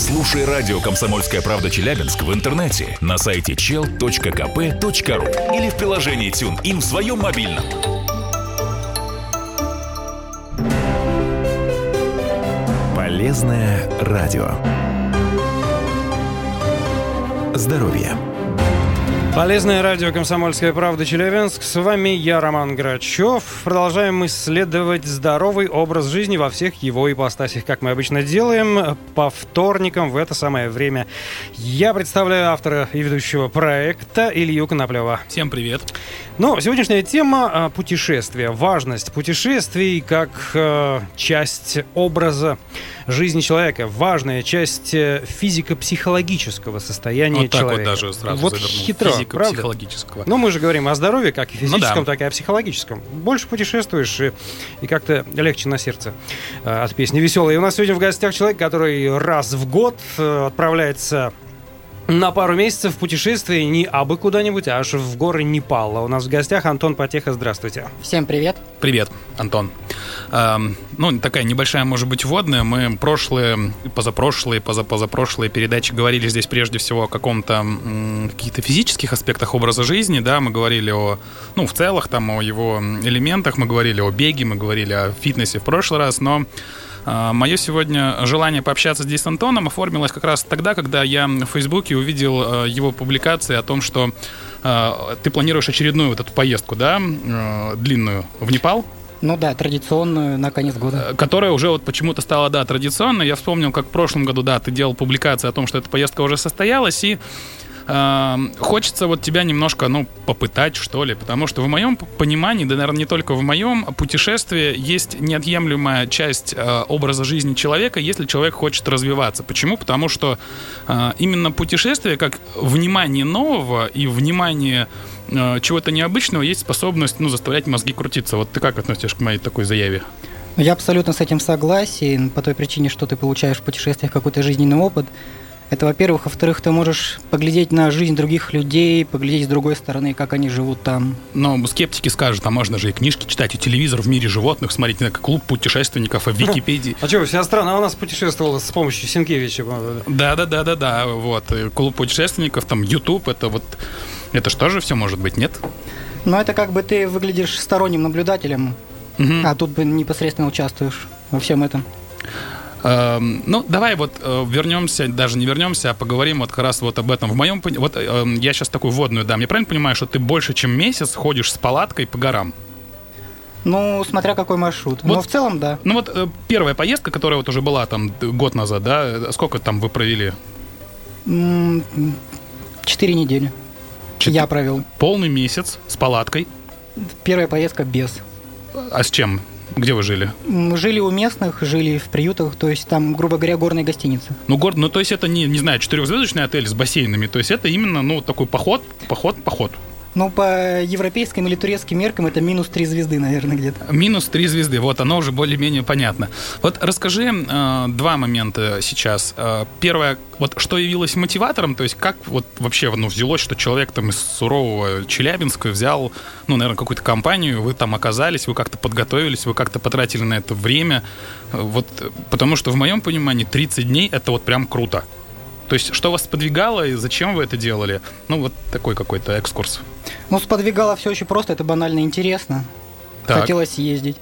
Слушай радио «Комсомольская правда» Челябинск в интернете на сайте chel.kp.ru или в приложении TuneIn в своем мобильном. Полезное радио. Здоровье. Полезное радио «Комсомольская правда» Челябинск. С вами я, Роман Грачев. Продолжаем исследовать здоровый образ жизни во всех его ипостасях, как мы обычно делаем, по вторникам в это самое время. Я представляю автора и ведущего проекта Илью Коноплева. Всем привет. Ну, сегодняшняя тема а, – путешествия. Важность путешествий как э, часть образа жизни человека. Важная часть э, физико-психологического состояния вот так человека. вот даже сразу Вот завернул. хитро? Физико-психологического. Ну, мы же говорим о здоровье, как и физическом, Ну да. так и о психологическом. Больше путешествуешь, и, и как-то легче на сердце э, от песни веселой. И у нас сегодня в гостях человек, который раз в год э, отправляется на пару месяцев в путешествие не абы куда-нибудь, а аж в горы Непала. У нас в гостях Антон Потеха. Здравствуйте. Всем привет. Привет, Антон. Эм, ну, такая небольшая, может быть, вводная. Мы прошлые, позапрошлые, позапозапрошлые передачи говорили здесь прежде всего о каком-то м, каких-то физических аспектах образа жизни, да, мы говорили о, ну, в целых, там, о его элементах, мы говорили о беге, мы говорили о фитнесе в прошлый раз, но Мое сегодня желание пообщаться здесь с Антоном оформилось как раз тогда, когда я в Фейсбуке увидел э, его публикации о том, что э, ты планируешь очередную вот эту поездку, да, э, длинную в Непал, Ну да, традиционную на конец года. которая уже вот почему-то стала, да, традиционной. Я вспомнил, как в прошлом году, да, ты делал публикации о том, что эта поездка уже состоялась, и хочется вот тебя немножко, ну, попытать, что ли, потому что в моем понимании, да, наверное, не только в моем, путешествие есть неотъемлемая часть э, образа жизни человека, если человек хочет развиваться. Почему? Потому что э, именно путешествие, как внимание нового и внимание э, чего-то необычного, есть способность, ну, заставлять мозги крутиться. Вот ты как относишься к моей такой заяве? Я абсолютно с этим согласен, по той причине, что ты получаешь в путешествиях какой-то жизненный опыт. Это, во-первых. Во-вторых, ты можешь поглядеть на жизнь других людей, поглядеть с другой стороны, как они живут там. Но скептики скажут, а можно же и книжки читать, и телевизор в мире животных смотреть, на клуб путешественников, и в Википедии. А что, вся страна у нас путешествовала с помощью Сенкевича. Да, да, да, да, да. Вот. Клуб путешественников, там YouTube, это вот. Это что же все может быть, нет? Но это как бы ты выглядишь сторонним наблюдателем, а тут бы непосредственно участвуешь во всем этом. Эм, ну, давай вот э, вернемся, даже не вернемся, а поговорим вот как раз вот об этом. В моем вот эм, я сейчас такую вводную дам. Я правильно понимаю, что ты больше, чем месяц ходишь с палаткой по горам? Ну, смотря какой маршрут. Но Вот- в целом, да. Ну вот э, первая поездка, которая вот уже была там год назад, да, э, сколько там вы провели? Четыре недели. Чет- Я провел. Полный месяц с палаткой. Первая поездка без. А с чем? Где вы жили? Жили у местных, жили в приютах, то есть там, грубо говоря, горные гостиницы. Ну, город, ну, то есть это не, не знаю, четырехзвездочный отель с бассейнами, то есть это именно, ну, такой поход, поход, поход. Ну, по европейским или турецким меркам это минус три звезды, наверное, где-то. Минус три звезды, вот оно уже более-менее понятно. Вот расскажи э, два момента сейчас. Э, первое, вот что явилось мотиватором, то есть как вот вообще ну, взялось, что человек там из сурового Челябинска взял, ну, наверное, какую-то компанию, вы там оказались, вы как-то подготовились, вы как-то потратили на это время, Э, вот, э, потому что в моем понимании 30 дней это вот прям круто. То есть, что вас подвигало и зачем вы это делали? Ну, вот такой какой-то экскурс. Ну, сподвигало все очень просто, это банально интересно. Так. Хотелось ездить.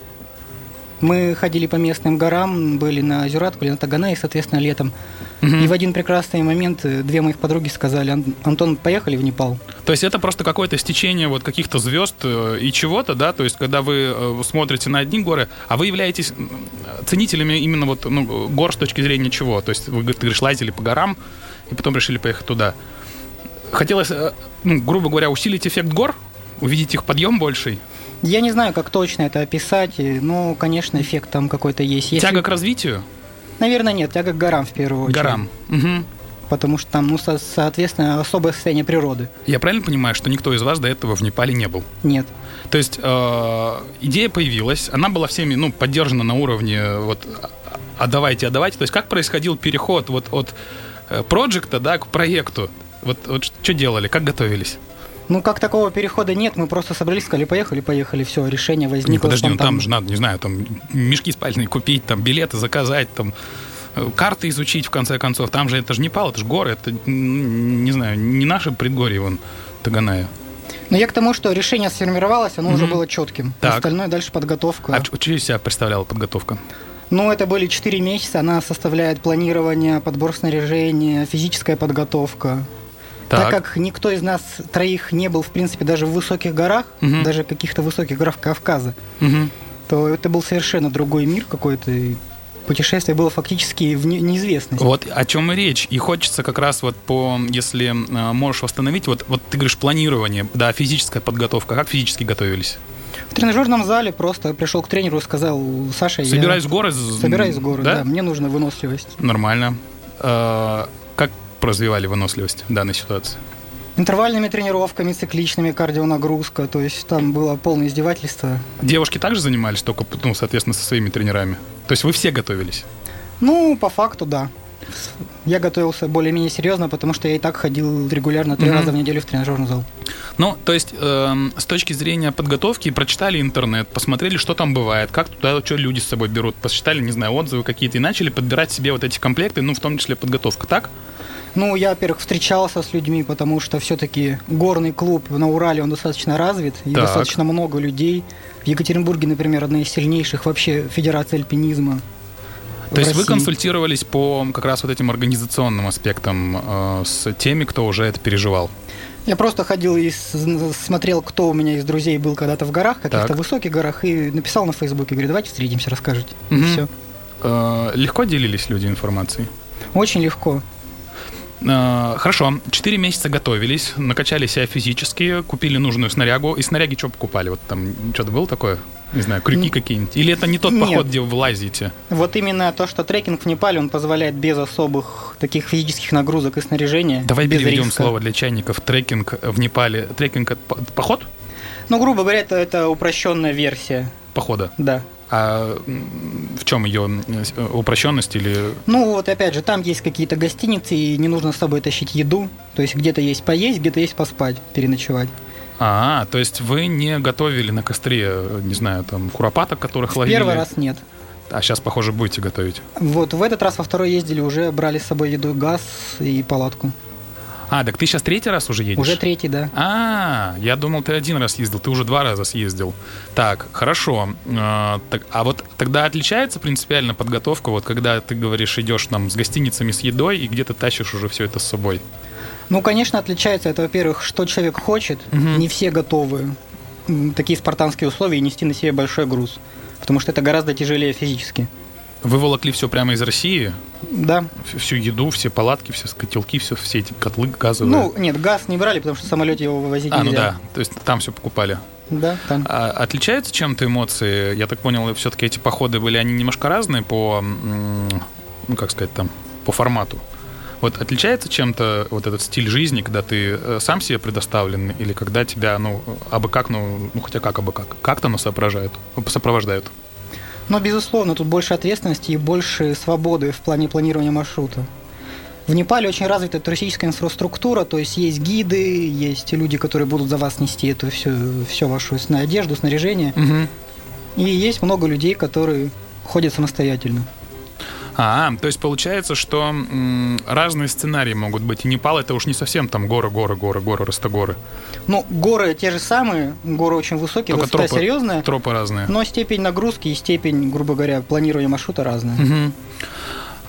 Мы ходили по местным горам, были на Азюрат, были на Тагана, и, соответственно, летом. Мгм. И в один прекрасный момент э, две моих подруги сказали, «Ан- Антон, поехали в Непал. То есть это просто какое-то стечение вот каких-то звезд э, и чего-то, да? То есть когда вы э, смотрите на одни горы, а вы являетесь ценителями именно вот ну, гор с точки зрения чего? То есть вы, ты говоришь, лазили по горам и потом решили поехать туда. Хотелось, ну, грубо говоря, усилить эффект гор, увидеть их подъем больший, Я не знаю, как точно это описать, но, конечно, эффект там какой-то есть. Если- тяга к развитию, Наверное, нет, тяга к горам в первую очередь. горам. Мгм. Потому что там, ну, со- соответственно, особое состояние природы. Я правильно понимаю, что никто из вас до этого в Непале не был? Нет. То есть э, идея появилась, она была всеми ну, поддержана на уровне вот, а- а давайте, а давайте. То есть как происходил переход вот от э, проекта да, к проекту? Вот, вот что делали, как готовились? Ну, как такого перехода нет, мы просто собрались, сказали, поехали, поехали, все, решение возникло. Не, подожди, ну там спонтанно. же надо, не знаю, там мешки спальные купить, там билеты заказать, там карты изучить, в конце концов. Там же это же не пал, это же горы, это, не знаю, не наше предгорье, вон, Таганая. Но я к тому, что решение сформировалось, оно mm-hmm. уже было четким. Так. Остальное дальше подготовка. А что из себя представляла подготовка? Ну, это были 4 месяца. Она составляет планирование, подбор снаряжения, физическая подготовка. Так. так как никто из нас троих не был, в принципе, даже в высоких горах, угу. даже каких-то высоких горах Кавказа, угу. то это был совершенно другой мир какой-то путешествие было фактически в неизвестность. Вот о чем и речь. И хочется как раз вот по, если э, можешь восстановить, вот, вот ты говоришь планирование, да, физическая подготовка. Как физически готовились? В тренажерном зале просто пришел к тренеру и сказал, Саша, Собираюсь я... в горы? Собираюсь в горы, да? да. Мне нужна выносливость. Нормально. Развивали выносливость в данной ситуации? интервальными тренировками, цикличными, кардионагрузка. То есть там было полное издевательство. Девушки также занимались, только, ну, соответственно, со своими тренерами? То есть вы все готовились? Ну, по факту, да. Я готовился более-менее серьезно, потому что я и так ходил регулярно три mm-hmm. раза в неделю в тренажерный зал. Ну, то есть, э, с точки зрения подготовки, прочитали интернет, посмотрели, что там бывает, как туда что люди с собой берут, посчитали, не знаю, отзывы какие-то и начали подбирать себе вот эти комплекты, ну, в том числе подготовка, так? Ну, я, во-первых, встречался с людьми, потому что все-таки горный клуб на Урале, он достаточно развит, и так. достаточно много людей. В Екатеринбурге, например, одна из сильнейших вообще федераций альпинизма. То есть России. вы консультировались по как раз вот этим организационным аспектам э, с теми, кто уже это переживал? Я просто ходил и смотрел, кто у меня из друзей был когда-то в горах, каких-то высоких горах, и написал на Фейсбуке, говорю, давайте встретимся, расскажите. Угу. И все. Э, легко делились люди информацией? Очень легко. Э, хорошо, четыре месяца готовились, накачали себя физически, купили нужную снарягу. И снаряги что покупали? Вот там что-то было такое? Не знаю, крюки какие-нибудь? Или это не тот Нет. поход, где вы лазите? Вот именно то, что трекинг в Непале, он позволяет без особых таких физических нагрузок и снаряжения. Давай переведем риска. слово для чайников. Трекинг в Непале. Трекинг это поход? Ну, грубо говоря, это, это упрощенная версия. Похода? Да. А в чем ее упрощенность или... Ну вот опять же, там есть какие-то гостиницы, и не нужно с собой тащить еду. То есть где-то есть поесть, где-то есть поспать, переночевать. А, то есть вы не готовили на костре, не знаю, там, куропаток, которых ловили? Первый раз нет. А сейчас, похоже, будете готовить? Вот, в этот раз во второй ездили, уже брали с собой еду, газ и палатку. А, так ты сейчас третий раз уже едешь? Уже третий, да. А, я думал, ты один раз ездил, ты уже два раза съездил. Так, хорошо. А, так, а вот тогда отличается принципиально подготовка, вот когда ты говоришь, идешь там с гостиницами, с едой, и где то тащишь уже все это с собой? Ну, конечно, отличается. Это, во-первых, что человек хочет. Угу. Не все готовы такие спартанские условия и нести на себе большой груз. Потому что это гораздо тяжелее физически. Вы волокли все прямо из России? Да. Всю еду, все палатки, все котелки, все, все эти котлы газовые? Ну, нет, газ не брали, потому что в самолете его вывозить а, ну нельзя. ну да, то есть там все покупали? Да, там. А, отличаются чем-то эмоции? Я так понял, все-таки эти походы были, они немножко разные по, ну, как сказать, там, по формату. Вот отличается чем-то вот этот стиль жизни, когда ты э, сам себе предоставлен, или когда тебя, ну, абы как, ну, ну хотя как абы как, как-то, но сопровождают, сопровождают? Но, безусловно, тут больше ответственности и больше свободы в плане планирования маршрута. В Непале очень развита туристическая инфраструктура, то есть есть гиды, есть люди, которые будут за вас нести эту всю, всю вашу одежду, снаряжение. Угу. И есть много людей, которые ходят самостоятельно. А, то есть получается, что м, разные сценарии могут быть. И Непал это уж не совсем там горы, горы, горы, горы, растогоры. Ну, горы те же самые, горы очень высокие, Только высота тропы, серьезная. Тропы разные. Но степень нагрузки и степень, грубо говоря, планирования маршрута разная.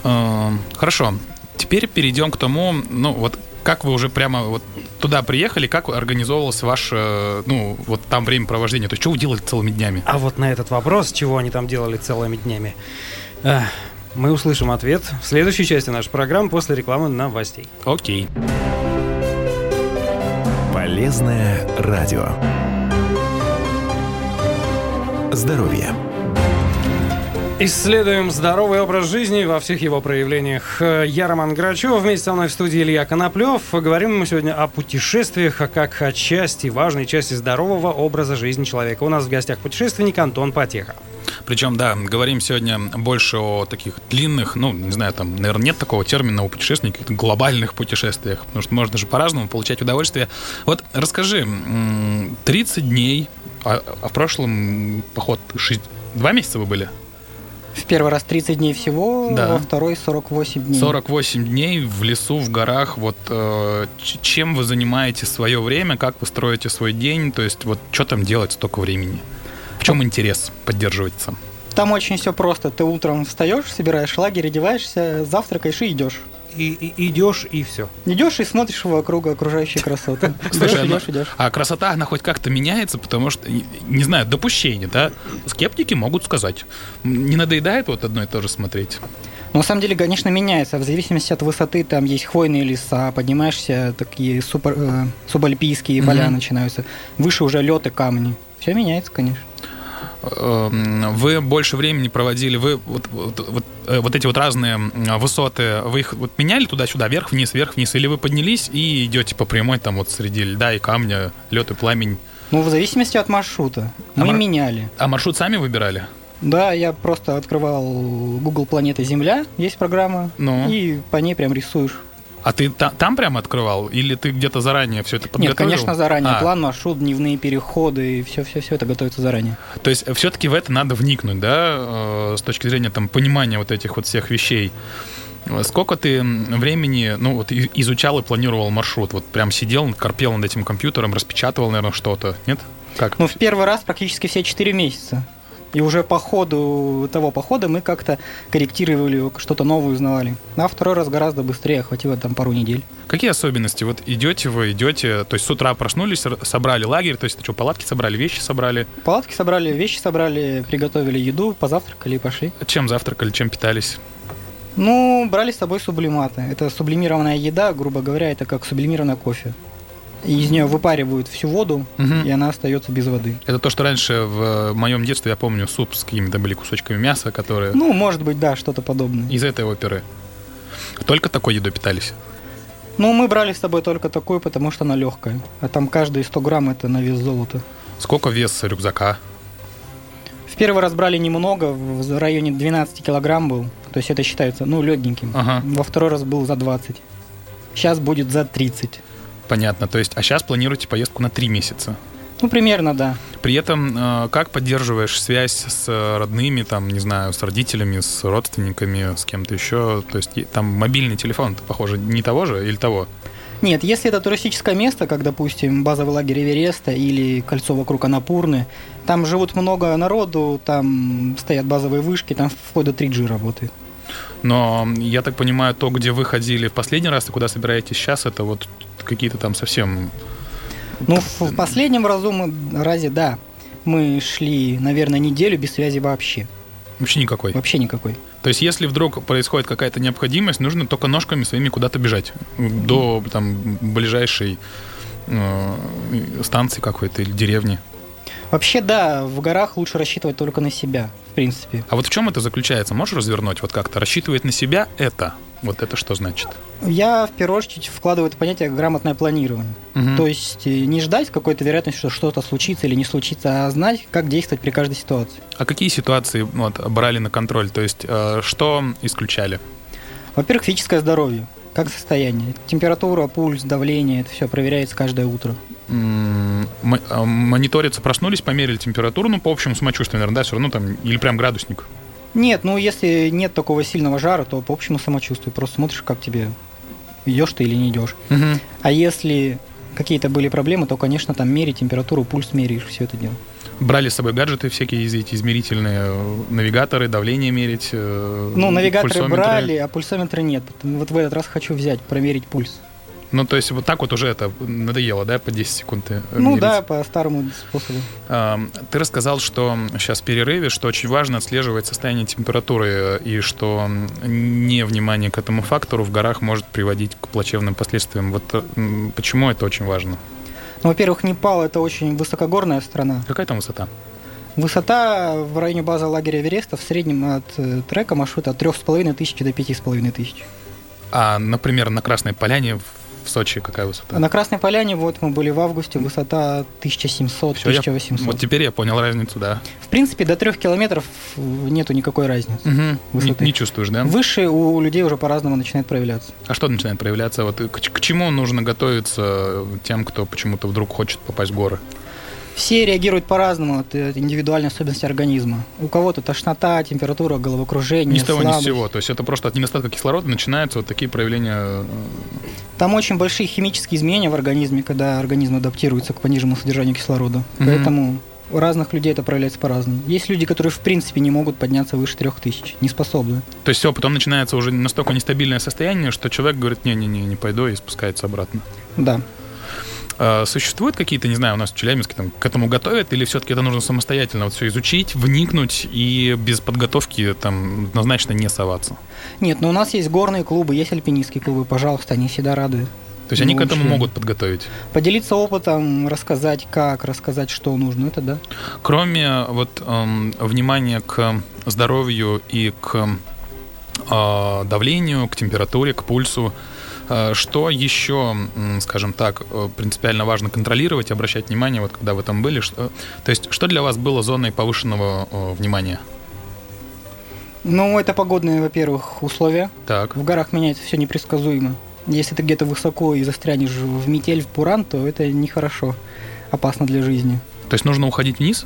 Угу. Хорошо. Теперь перейдем к тому, ну вот как вы уже прямо вот туда приехали, как организовывалось ваше, ну, вот там время провождения? То есть, что вы делали целыми днями? А вот на этот вопрос, чего они там делали целыми днями, мы услышим ответ в следующей части нашей программы после рекламы новостей. Окей. Полезное радио. Здоровье. Исследуем здоровый образ жизни во всех его проявлениях. Я Роман Грачев, вместе со мной в студии Илья Коноплев. Говорим мы сегодня о путешествиях, а как о части, важной части здорового образа жизни человека. У нас в гостях путешественник Антон Потеха. Причем, да, говорим сегодня больше о таких длинных, ну, не знаю, там, наверное, нет такого термина у путешественников, глобальных путешествиях, потому что можно же по-разному получать удовольствие. Вот расскажи, 30 дней, а, а в прошлом поход 6, 2 месяца вы были? В первый раз 30 дней всего, Да. во второй 48 дней. 48 дней в лесу, в горах. Вот э, чем вы занимаете свое время, как вы строите свой день? То есть вот что там делать столько времени? В чем интерес поддерживается? Там очень все просто. Ты утром встаешь, собираешь лагерь, одеваешься, завтракаешь и идешь. И, и- идешь, и все. Идешь и смотришь вокруг окружающие красоты. Слушай, идешь, ну, идешь. а красота, она хоть как-то меняется, потому что, не знаю, допущение, да? Скептики могут сказать. Не надоедает вот одно и то же смотреть? Но на самом деле, конечно, меняется. В зависимости от высоты, там есть хвойные леса, поднимаешься, такие супер, э, субальпийские поля Мгм. начинаются. Выше уже лед и камни. Все меняется, конечно. Эм, Вы больше времени проводили, вы вот, вот, вот, э, вот эти вот разные высоты, вы их вот меняли туда-сюда, вверх-вниз, вверх-вниз, или вы поднялись и идете по прямой там вот среди льда и камня, лед и пламень? Ну, в зависимости от маршрута. А Мы мар- меняли. А маршрут сами выбирали? Да, я просто открывал Google Планета Земля, есть программа, Ну. и по ней прям рисуешь. А ты та- там прямо открывал? Или ты где-то заранее все это подготовил? Нет, конечно, заранее. А, План, маршрут, дневные переходы, все-все-все это готовится заранее. То есть все-таки в это надо вникнуть, да, э, с точки зрения там понимания вот этих вот всех вещей. Э, Сколько ты времени, ну, вот и- изучал и планировал маршрут? Вот прям сидел, корпел над этим компьютером, распечатывал, наверное, что-то, нет? Как? Ну, в первый раз практически все 4 месяца. И уже по ходу того похода мы как-то корректировали, что-то новое узнавали. А второй раз гораздо быстрее, хватило там пару недель. Какие особенности? Вот идете вы, идете, то есть с утра проснулись, собрали лагерь, то есть что, палатки собрали, вещи собрали? Палатки собрали, вещи собрали, приготовили еду, позавтракали и пошли. Чем завтракали, чем питались? Ну, брали с собой сублиматы. Это сублимированная еда, грубо говоря, это как сублимированный кофе. Из нее выпаривают всю воду, Мгм. и она остается без воды. Это то, что раньше в моем детстве, я помню, суп с какими-то были кусочками мяса, которые Ну, может быть, да, что-то подобное. из этой оперы. Только такой едой питались? Ну, мы брали с собой только такую, потому что она легкая. А там каждые 100 грамм это на вес золота. Сколько вес рюкзака? В первый раз брали немного, в районе 12 килограмм был. То есть это считается, ну, легеньким. Ага, Во второй раз был за 20. Сейчас будет за 30. Понятно. То есть, а сейчас планируете поездку на три месяца. Ну, примерно, да. При этом, э, как поддерживаешь связь с родными, там, не знаю, с родителями, с родственниками, с кем-то еще? То есть, там мобильный телефон, похоже, не того же или того? Нет, если это туристическое место, как, допустим, базовый лагерь Эвереста или кольцо вокруг Анапурны, там живут много народу, там стоят базовые вышки, там вплоть до 3G работает. Но я так понимаю, то, где вы ходили в последний раз и куда собираетесь сейчас, это вот какие-то там совсем... Ну, в последнем разу мы, разе, да, мы шли, наверное, неделю без связи вообще. Вообще никакой. Вообще никакой. То есть, если вдруг происходит какая-то необходимость, нужно только ножками своими куда-то бежать до там ближайшей э, станции какой-то или деревни. Вообще, да, в горах лучше рассчитывать только на себя, принципе. А вот в чем это заключается? Можешь развернуть вот как-то? Рассчитывать на себя это. Вот это что значит? Я в первую очередь вкладываю это понятие грамотное планирование. Мгм. То есть э, не ждать какой-то вероятности, что что-то случится или не случится, а знать, как действовать при каждой ситуации. А какие ситуации вот, брали на контроль? То есть, э, что исключали? Во-первых, физическое здоровье, как состояние. Температура, пульс, давление, это все проверяется каждое утро. А, Мониториться, проснулись, померили температуру, ну, по общему самочувствию, наверное, да, все равно там, или прям градусник. Нет, ну если нет такого сильного жара, то по общему самочувствию. Просто смотришь, как тебе идешь ты или не идешь. А если какие-то были проблемы, то, конечно, там мерить температуру, пульс меряешь, все это дело. Брали с собой гаджеты всякие, эти измерительные, э, навигаторы, давление мерить. э, Ну, навигаторы брали, а пульсометра нет. Вот в этот раз хочу взять, проверить пульс. Ну, то есть вот так вот уже это надоело, да, по 10 секунд? э, Ну мерить? да, по старому способу. А, Ты рассказал, что сейчас в перерыве, что очень важно отслеживать состояние температуры э, и что невнимание к этому фактору в горах может приводить к плачевным последствиям. Вот э, почему это очень важно? Ну, во-первых, Непал это очень высокогорная страна. Какая там высота? Высота в районе базы лагеря Эвереста в среднем от э, трека маршрута от 3,5 тысяч до 5,5 тысяч. А, например, на Красной Поляне в в Сочи какая высота? На Красной Поляне вот мы были в августе, высота Всё, я- 1700-1800. Вот теперь я понял разницу, да. В принципе, до трех километров э, нету никакой разницы. Не, Высоты. не чувствуешь, да? Выше у людей уже по-разному начинает проявляться. А что начинает проявляться? Вот к, к чему нужно готовиться тем, кто почему-то вдруг хочет попасть в горы? Все реагируют по-разному, это индивидуальные особенности организма. У кого-то тошнота, температура, головокружение, Ни с того, ни с сего. То есть это просто от недостатка кислорода начинаются вот такие проявления. э, Там очень большие химические изменения в организме, когда организм адаптируется к пониженному содержанию кислорода. Мгм. Поэтому у разных людей это проявляется по-разному. Есть люди, которые в принципе не могут подняться выше 3000, не способны. То есть все, потом начинается уже настолько нестабильное состояние, что человек говорит, не-не-не, не пойду и спускается обратно. Да. А, Существуют какие-то, не знаю, у нас в Челябинске там к этому готовят, или все-таки это нужно самостоятельно вот все изучить, вникнуть и без подготовки там однозначно не соваться? Нет, но у нас есть горные клубы, есть альпинистские клубы, пожалуйста, они всегда рады. То есть они к этому могут подготовить. Поделиться опытом, рассказать как, рассказать, что нужно, это да. Кроме вот эм, внимания к здоровью и к э, давлению, к температуре, к пульсу, э, что еще, скажем так, э, принципиально важно контролировать, обращать внимание, вот когда вы там были? Что, то есть что для вас было зоной повышенного э, внимания? Ну, это погодные, во-первых, условия. Так. В горах меняется все непредсказуемо. Если ты где-то высоко и застрянешь в метель, в пуран, то это нехорошо, опасно для жизни. То есть нужно уходить вниз?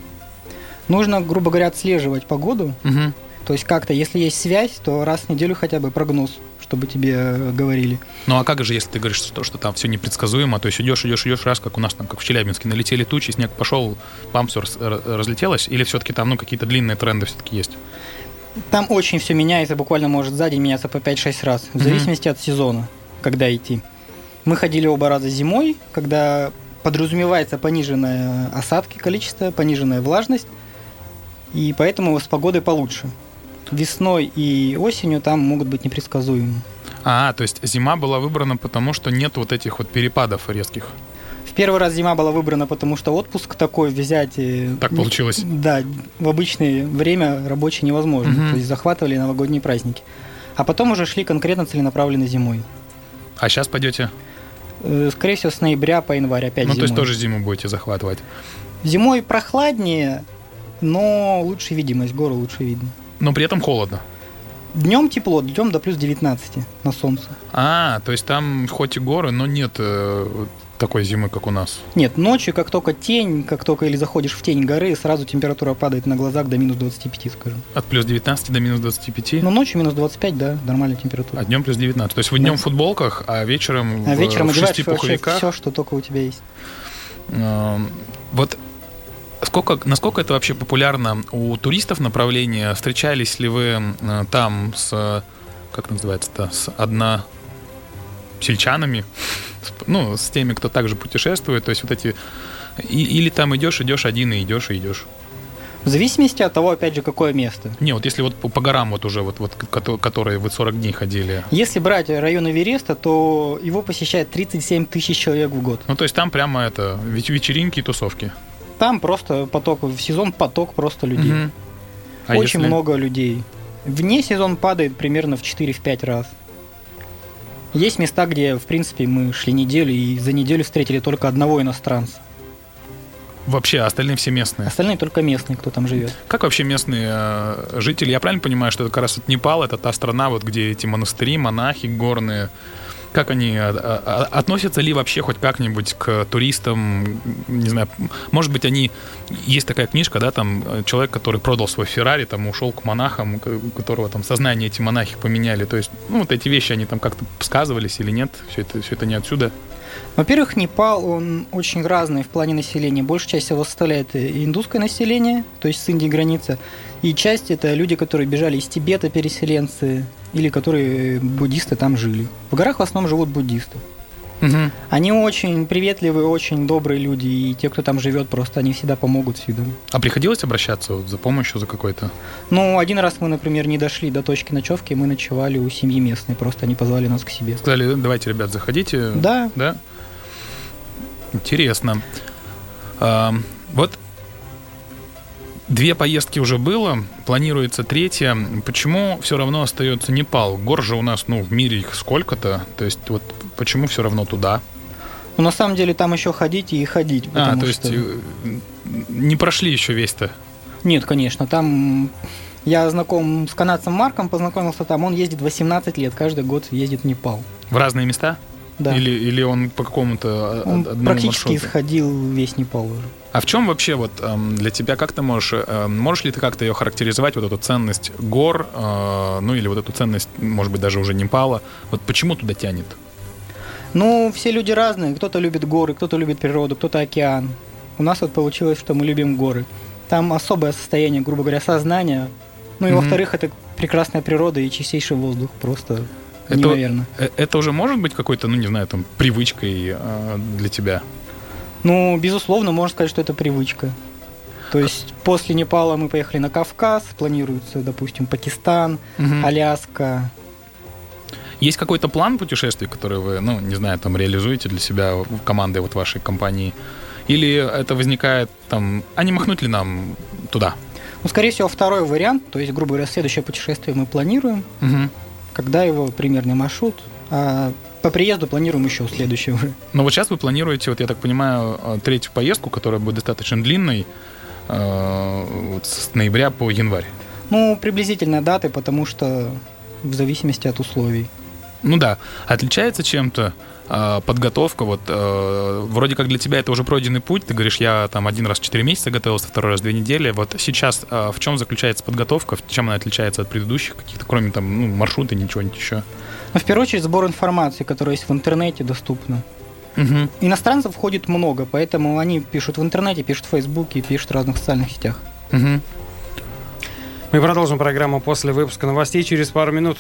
Нужно, грубо говоря, отслеживать погоду. Угу. То есть как-то, если есть связь, то раз в неделю хотя бы прогноз, чтобы тебе э, говорили. Ну а как же, если ты говоришь, что, что там все непредсказуемо, то есть идешь, идешь, идешь, раз, как у нас там, как в Челябинске, налетели тучи, снег пошел, бам, все разлетелось, или все-таки там, ну, какие-то длинные тренды все-таки есть? Там очень все меняется, буквально может за день меняться по 5-6 раз, в зависимости от сезона, когда идти. Мы ходили оба раза зимой, когда подразумевается пониженное осадки количество, пониженная влажность, и поэтому с погодой получше. Весной и осенью там могут быть непредсказуемы. А, то есть зима была выбрана потому, что нет вот этих вот перепадов резких. В первый раз зима была выбрана, потому что отпуск такой взять... э, Так получилось. Да, в обычное время рабочее невозможно. Мгм. То есть захватывали новогодние праздники. А потом уже шли конкретно целенаправленно зимой. А сейчас пойдете? Э, Скорее всего, с ноября по январь опять ну, то есть зимой. тоже зиму будете захватывать. Зимой прохладнее, но лучше видимость, гору лучше видно. Но при этом холодно. Днем тепло, днем до плюс 19 на солнце. А, то есть там хоть и горы, но нет э, такой зимы, как у нас. Нет, ночью, как только тень, как только или заходишь в тень горы, сразу температура падает на глазах до минус 25, скажем. От плюс 19 до минус 25, Но ночью минус 25, да, нормальная температура. а днем плюс 19. То есть вы днем Да. в футболках, а вечером, А в, вечером в одеваешь шести пуховиках. все, что только у тебя есть. Эм, Вот сколько, насколько это вообще популярно у туристов направление? Встречались ли вы там с, как называется-то, с одна сельчанами, ну, с теми, кто также путешествует, то есть вот эти... и- или там идешь, идешь один и идешь, и идешь. В зависимости от того, опять же, какое место. Не, вот если вот по, по горам вот уже, вот, вот, кото- которые вы 40 дней ходили, Если брать район Эвереста, то его посещает 37 тысяч человек в год. ну, то есть там прямо это веч- вечеринки и тусовки. Там просто поток, в сезон поток просто людей. Мгм. А Очень если- много людей. Вне сезон падает примерно в 4-5 раз. Есть места, где, в принципе, мы шли неделю и за неделю встретили только одного иностранца. Вообще, а остальные все местные. Остальные только местные, кто там живет. Как вообще местные э, жители? Я правильно понимаю, что это как раз вот Непал, это та страна, вот где эти монастыри, монахи горные. Как они э, э, относятся ли вообще хоть как-нибудь к туристам? Не знаю, может быть, они... Есть такая книжка, да, там э, человек, который продал свой Феррари, там ушел к монахам, у которого там сознание эти монахи поменяли. То есть, ну, вот эти вещи, они там как-то сказывались или нет? Все это, все это не отсюда? Во-первых, Непал, он очень разный в плане населения. Большая часть его составляет э, индусское население, то есть с Индией граница. И часть это люди, которые бежали из Тибета, переселенцы, или которые буддисты там жили. В горах в основном живут буддисты. Они очень приветливые, очень добрые люди, и те, кто там живет, просто они всегда помогут всегда. А приходилось обращаться за помощью, за какой-то? Ну, один раз мы, например, не дошли до точки ночевки, мы ночевали у семьи местной, просто они позвали нас к себе. Сказали, давайте, ребят, заходите. Да, Да? Интересно. А, вот две поездки уже было, планируется третья. Почему все равно остается Непал? Гор же у нас, ну, в мире их сколько-то. То есть вот почему все равно туда? но на самом деле там еще ходить и ходить, А, то есть что... э, не прошли еще весь-то. Нет, конечно, там я знаком с канадцем Марком, познакомился там, он ездит 18 лет, каждый год ездит в Непал. В разные места? Да. Или, или он по какому-то Он одному практически маршруту? исходил весь Непал уже. А в чем вообще вот эм, для тебя, как ты можешь, эм, можешь ли ты как-то ее характеризовать, вот эту ценность гор, э, ну или вот эту ценность, может быть, даже уже Непала, вот почему туда тянет? Ну, все люди разные. Кто-то любит горы, кто-то любит природу, кто-то океан. У нас вот получилось, что мы любим горы. Там особое состояние, грубо говоря, сознания. Ну и Мгм. во-вторых, это прекрасная природа и чистейший воздух. Просто Это- неимоверно. Э, Это уже может быть какой-то, ну не знаю, там, привычкой э, для тебя? Ну, безусловно, можно сказать, что это привычка. То есть после Непала мы поехали на Кавказ, планируется, допустим, Пакистан, Мгм. Аляска. Есть какой-то план путешествий, который вы, ну, не знаю, там, реализуете для себя командой вот вашей компании? Или это возникает там, а не махнуть ли нам туда? Ну, скорее всего, второй вариант, то есть, грубо говоря, следующее путешествие мы планируем, Мгм. Когда его примерный маршрут, а по приезду планируем еще следующее уже. Но вот сейчас вы планируете, вот я так понимаю, э, третью поездку, которая будет достаточно длинной, вот с ноября по январь. Ну, приблизительно даты, потому что в зависимости от условий. Ну да, отличается чем-то подготовка, вот э, вроде как для тебя это уже пройденный путь, ты говоришь, я там один раз 4 месяца готовился, второй раз 2 недели, вот сейчас э, в чем заключается подготовка, в чем она отличается от предыдущих каких-то, кроме там ну, маршрута, ничего-нибудь еще? Но в первую очередь сбор информации, которая есть в интернете доступна. Угу. Иностранцев входит много, поэтому они пишут в интернете, пишут в Фейсбуке, пишут в разных социальных сетях. Угу. Мы продолжим программу после выпуска новостей через пару минут.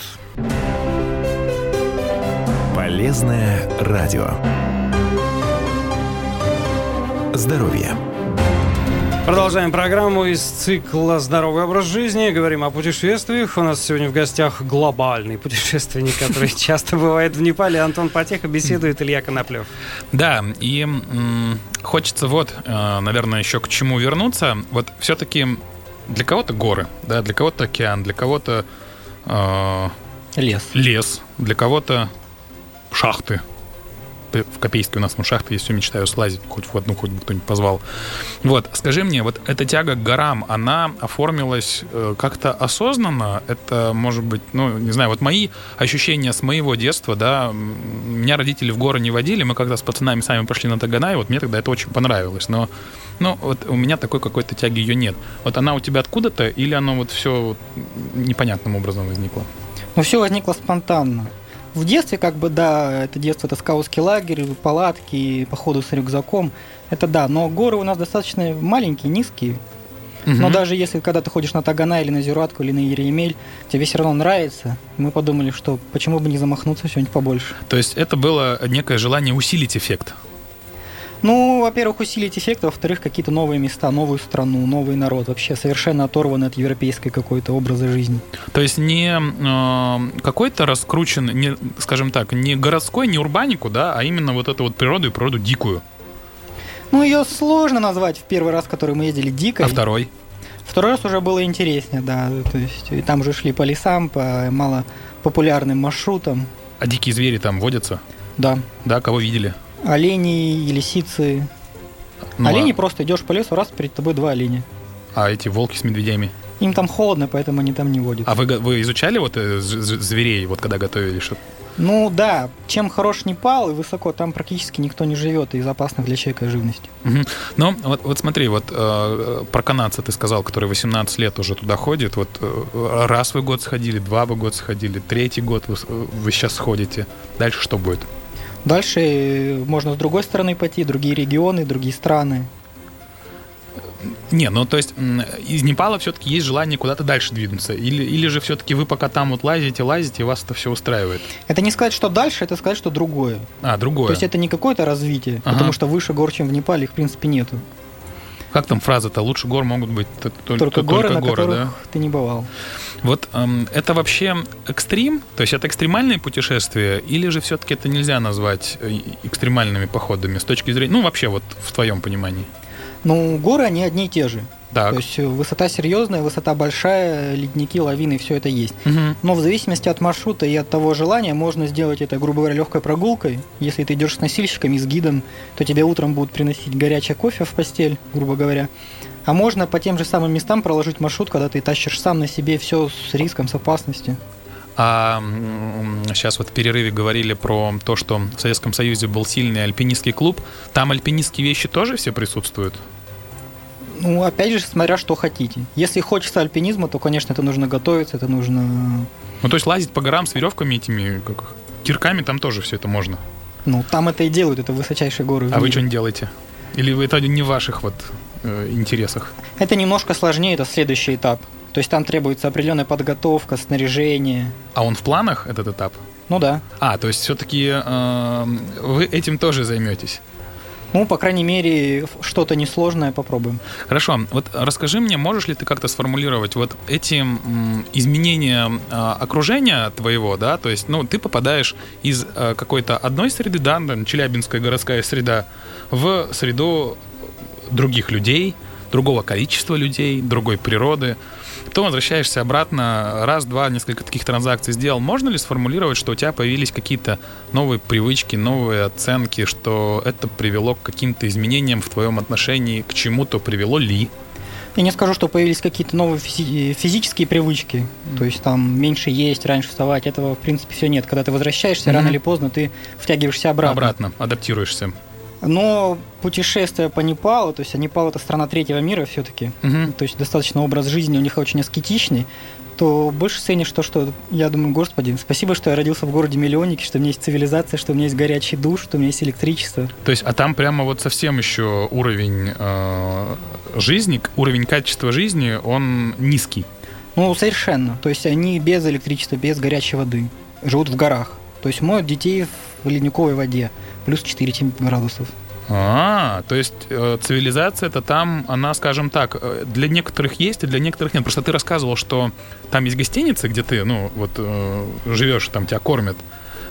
Полезное радио. Здоровье. Продолжаем программу из цикла «Здоровый образ жизни». Говорим о путешествиях. У нас сегодня в гостях глобальный путешественник, который часто бывает в Непале. Антон Потеха беседует Илья Коноплев. Да, и хочется вот, э, наверное, еще к чему вернуться. Вот все-таки для кого-то горы, да, для кого-то океан, для кого-то э, Лес. лес, для кого-то шахты. В Копейске у нас ну, шахты есть, все мечтаю слазить, хоть в одну, хоть бы кто-нибудь позвал. Вот, скажи мне, вот эта тяга к горам, она оформилась э, как-то осознанно? Это, может быть, ну, не знаю, вот мои ощущения с моего детства, да, меня родители в горы не водили, мы когда с пацанами сами пошли на Таганай, вот мне тогда это очень понравилось, но, ну, вот у меня такой какой-то тяги ее нет. Вот она у тебя откуда-то, или оно вот все непонятным образом возникло? Но все возникло спонтанно. В детстве, как бы, да, это детство, это скаутский лагерь, палатки, походы с рюкзаком. Это да, но горы у нас достаточно маленькие, низкие. Но Мгм. даже если когда ты ходишь на Тагана или на Зюратку или на Еремель, тебе все равно нравится. Мы подумали, что почему бы не замахнуться что-нибудь побольше. То есть это было некое желание усилить эффект. Ну, во-первых, усилить эффект, во-вторых, какие-то новые места, новую страну, новый народ, вообще совершенно оторванный от европейской какой-то образа жизни. То есть не э, какой-то раскручен, не, скажем так, не городской, не урбанику, да, а именно вот эту вот природу и природу дикую. Ну, ее сложно назвать в первый раз, который мы ездили дикой. А второй? Второй раз уже было интереснее, да. То есть и там уже шли по лесам, по мало популярным маршрутам. А дикие звери там водятся? Да. Да, кого видели? Олени, лисицы. Ну, Олени а, просто идешь по лесу, раз перед тобой два оленя. а эти волки с медведями? Им там холодно, поэтому они там не водят. А вы, вы изучали вот э, зверей, вот когда готовили что Ну да, чем хорош Непал и высоко, там практически никто не живет из опасных для человека живности. Мгм. Ну, вот, вот смотри, вот э, про канадца ты сказал, который 18 лет уже туда ходит. Вот э, раз вы год сходили, два вы год сходили, третий год вы, вы сейчас сходите. Дальше что будет? Дальше э, можно с другой стороны пойти, другие регионы, другие страны. Не, ну то есть из Непала все-таки есть желание куда-то дальше двинуться. Или, или же все-таки вы пока там вот лазите, лазите, и вас это все устраивает. Это не сказать, что дальше, это сказать, что другое. А, другое. То есть это не какое-то развитие, Ага. потому что выше гор, чем в Непале, их в принципе нету. Как там фраза-то? Лучше гор могут быть только, Только, горы, на горы, которых да? ты не бывал. Вот эм, это вообще экстрим? То есть это экстремальные путешествия? Или же все-таки это нельзя назвать э, экстремальными походами с точки зрения... Ну, вообще вот в твоем понимании. Ну, горы, они одни и те же. Так. То есть э, высота серьезная, высота большая, ледники, лавины, все это есть. Мгм. Но в зависимости от маршрута и от того желания можно сделать это, грубо говоря, легкой прогулкой. Если ты идешь с носильщиками, с гидом, то тебе утром будут приносить горячее кофе в постель, грубо говоря. А можно по тем же самым местам проложить маршрут, когда ты тащишь сам на себе все с риском, с опасностью. А сейчас вот в перерыве говорили про то, что в Советском Союзе был сильный альпинистский клуб. Там альпинистские вещи тоже все присутствуют? Ну, опять же, смотря что хотите. Если хочется альпинизма, то, конечно, это нужно готовиться, это нужно... Ну, то есть лазить по горам с веревками этими, как кирками, там тоже все это можно. Ну, там это и делают, это высочайшие горы. А вы что не делаете? Или вы это не ваших вот э, интересах? Это немножко сложнее, это следующий этап. То есть там требуется определенная подготовка, снаряжение. А он в планах, этот этап? Ну да. А, то есть все-таки вы этим тоже займетесь? Ну, по крайней мере, что-то несложное попробуем. Хорошо, вот расскажи мне, можешь ли ты как-то сформулировать вот эти изменения а, окружения твоего, да, то есть, ну, ты попадаешь из а, какой-то одной среды, да, Челябинская городская среда, в среду других людей, другого количества людей, другой природы. Потом возвращаешься обратно, раз, два, несколько таких транзакций сделал. Можно ли сформулировать, что у тебя появились какие-то новые привычки, новые оценки, что это привело к каким-то изменениям в твоем отношении, к чему-то привело ли? Я не скажу, что появились какие-то новые физи- физические привычки. То есть там меньше есть, раньше вставать. Этого, в принципе, все нет. Когда ты возвращаешься, Мгм. рано или поздно ты втягиваешься обратно. Обратно, адаптируешься. Но путешествие по Непалу, то есть а Непал это страна третьего мира все-таки, Мгм. то есть достаточно образ жизни у них очень аскетичный, то больше ценишь то, что я думаю, господи, спасибо, что я родился в городе миллионнике, что у меня есть цивилизация, что у меня есть горячий душ, что у меня есть электричество. То есть, а там прямо вот совсем еще уровень э, жизни, уровень качества жизни, он низкий. Ну, совершенно. То есть они без электричества, без горячей воды живут в горах. То есть моют детей в ледниковой воде, плюс 4 тем- градусов. А, то есть э, цивилизация это там, она, скажем так, э, для некоторых есть, и для некоторых нет. Просто ты рассказывал, что там есть гостиницы, где ты, ну, вот э, живешь, там тебя кормят.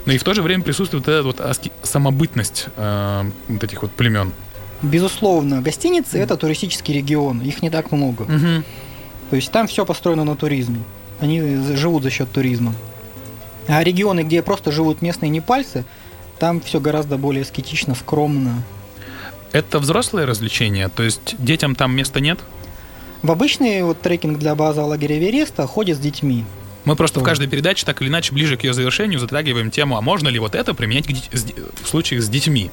Но и в то же время присутствует эта вот аски- самобытность э, вот этих вот племен. Безусловно, гостиницы это туристический регион, их не так много. То есть там все построено на туризме. Они живут за счет туризма. А регионы, где просто живут местные непальцы, там все гораздо более аскетично, скромно. Это взрослое развлечение, то есть детям там места нет? В обычный вот трекинг для базы лагеря Эвереста ходят с детьми. Мы просто в Ой. каждой передаче так или иначе ближе к ее завершению затрагиваем тему, а можно ли вот это применять в случаях с детьми?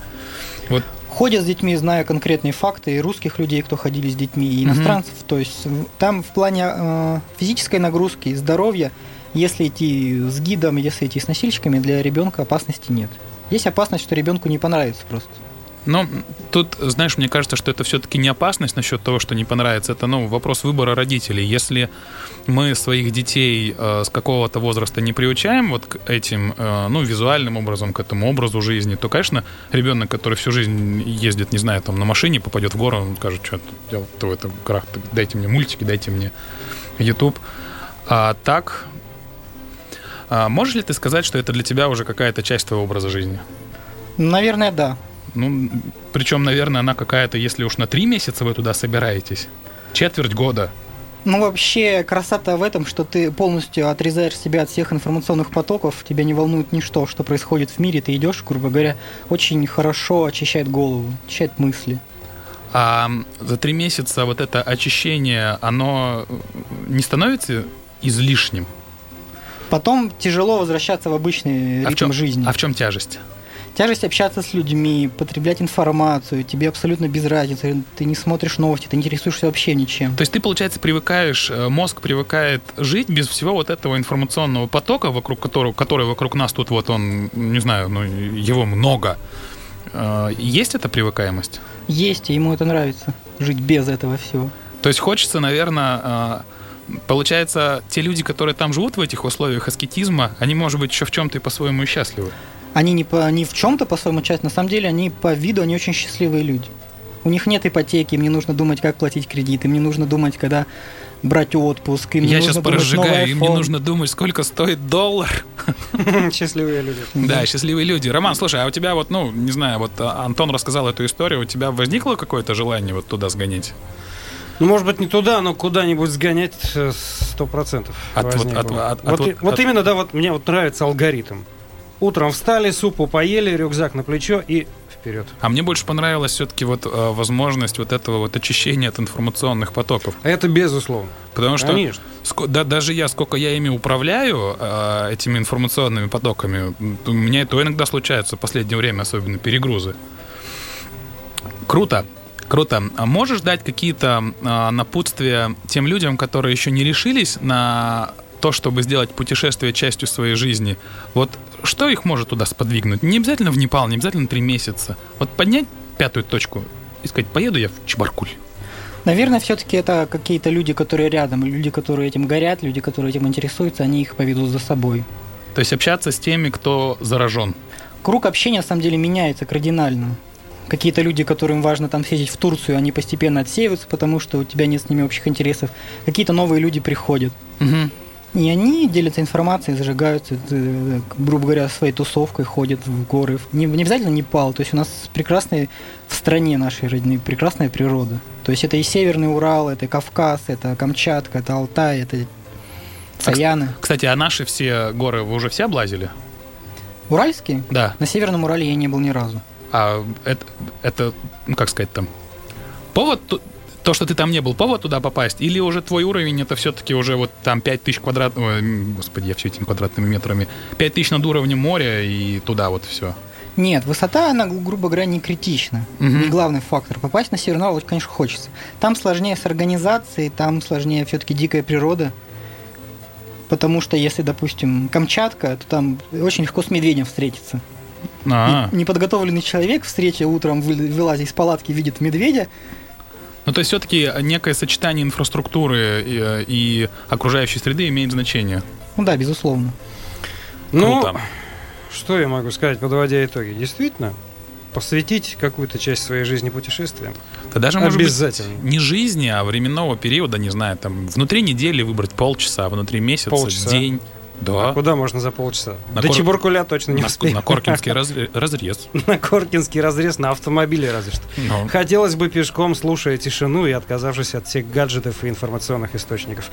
Вот Ходят с детьми, зная конкретные факты, и русских людей, кто ходили с детьми, и иностранцев. То есть там в плане э, физической нагрузки и здоровья, если идти с гидом, если идти с носильщиками, для ребенка опасности нет. Есть опасность, что ребенку не понравится просто. Но тут, знаешь, мне кажется, что это все-таки не опасность насчет того, что не понравится. Это, ну, вопрос выбора родителей. Если мы своих детей э, с какого-то возраста не приучаем вот к этим, э, ну, визуальным образом, к этому образу жизни, то, конечно, ребенок, который всю жизнь ездит, не знаю, там, на машине, попадет в гору, он скажет, что делать в этом дайте мне мультики, дайте мне YouTube. А так, а можешь ли ты сказать, что это для тебя уже какая-то часть твоего образа жизни? Наверное, да. Ну, причем, наверное, она какая-то, если уж на три месяца вы туда собираетесь, четверть года. Ну, вообще, красота в этом, что ты полностью отрезаешь себя от всех информационных потоков, тебя не волнует ничто, что происходит в мире, ты идешь, грубо говоря, очень хорошо очищает голову, очищает мысли. А за три месяца вот это очищение, оно не становится излишним? Потом тяжело возвращаться в обычный А в ритм чем, жизни. а в чем тяжесть? Тяжесть общаться с людьми, потреблять информацию, тебе абсолютно без разницы, ты не смотришь новости, ты не интересуешься вообще ничем. То есть ты, получается, привыкаешь, э, мозг привыкает жить без всего вот этого информационного потока, вокруг которого, который вокруг нас тут вот он, не знаю, ну, его много. Э, Есть эта привыкаемость? Есть, и ему это нравится, жить без этого всего. То есть хочется, наверное, получается, те люди, которые там живут в этих условиях аскетизма, они, может быть, еще в чем-то и по-своему и счастливы. Они не, по, не в чем-то по-своему часть, на самом деле они по виду, они очень счастливые люди. У них нет ипотеки, им не нужно думать, как платить кредит, им не нужно думать, когда брать отпуск, им Я нужно сейчас думать, поразжигаю, им не нужно думать, сколько стоит доллар. Счастливые люди. Да, счастливые люди. Роман, слушай, а у тебя вот, ну, не знаю, вот а, Антон рассказал эту историю, у тебя возникло какое-то желание вот туда сгонять? Ну, может быть, не туда, но куда-нибудь сгонять э, сто процентов. От вот- возникло. от- от- вот, от и- вот- вот от- именно, да, вот мне вот нравится алгоритм. Утром встали, супу поели, рюкзак на плечо и вперед. А мне больше понравилась все-таки вот э, возможность вот этого вот очищения от информационных потоков. Это безусловно. Потому что Конечно. ско- да, даже я, сколько я ими управляю, э, этими информационными потоками, у меня это иногда случается в последнее время, особенно перегрузы. Круто. Круто. А можешь дать какие-то а, напутствия тем людям, которые еще не решились на то, чтобы сделать путешествие частью своей жизни? Вот что их может туда сподвигнуть? Не обязательно в Непал, не обязательно три месяца. Вот поднять пятую точку и сказать, поеду я в Чебаркуль. Наверное, все-таки это какие-то люди, которые рядом, люди, которые этим горят, люди, которые этим интересуются, они их поведут за собой. То есть общаться с теми, кто заражен. Круг общения, на самом деле, меняется кардинально. Какие-то люди, которым важно там съездить в Турцию, они постепенно отсеиваются, потому что у тебя нет с ними общих интересов. Какие-то новые люди приходят. Мгм. И они делятся информацией, зажигаются, э, грубо говоря, своей тусовкой ходят в горы. Не, не обязательно Непал, то есть у нас прекрасная в стране нашей родной прекрасная природа. То есть это и Северный Урал, это Кавказ, это Камчатка, это Алтай, это Саяны. Кстати, а наши все горы вы уже все облазили? Уральские? Да. На Северном Урале я не был ни разу. А это, это ну как сказать там, повод, то, что ты там не был, повод туда попасть? Или уже твой уровень, это все-таки уже вот там 5000 квадрат... ой, м, господи, я все этими квадратными метрами. 5000 над уровнем моря и туда вот все. Нет, высота, она, гру- грубо говоря, не критична. Мгм. Не главный фактор. Попасть на Северный Урал, конечно, хочется. Там сложнее с организацией, там сложнее все-таки дикая природа. Потому что если, допустим, Камчатка, то там очень легко с медведем встретиться. А, И Неподготовленный человек, встреча утром, вы- вылазя из палатки, видит медведя. ну то есть все-таки некое сочетание инфраструктуры и, и окружающей среды имеет значение. Ну да, безусловно. Ну, Круто. что я могу сказать, подводя итоги? Действительно, посвятить какую-то часть своей жизни путешествиям. Да даже, может Обязательно. быть, не жизни, а временного периода, не знаю, там, внутри недели выбрать полчаса, внутри месяца, Полчаса. день. Да. А куда можно за полчаса? На До Кор- Чебуркуля точно не На, успеем. на Коркинский разре- разрез. На Коркинский разрез на автомобиле разве что. Ну. Хотелось бы пешком, слушая тишину и отказавшись от всех гаджетов и информационных источников.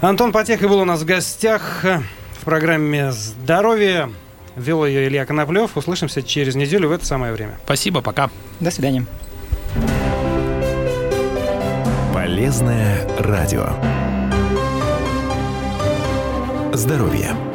Антон Потеха был у нас в гостях э, в программе «Здоровье». Вел ее Илья Коноплев. Услышимся через неделю в это самое время. Спасибо, пока. До свидания. Полезное радио. Здоровье.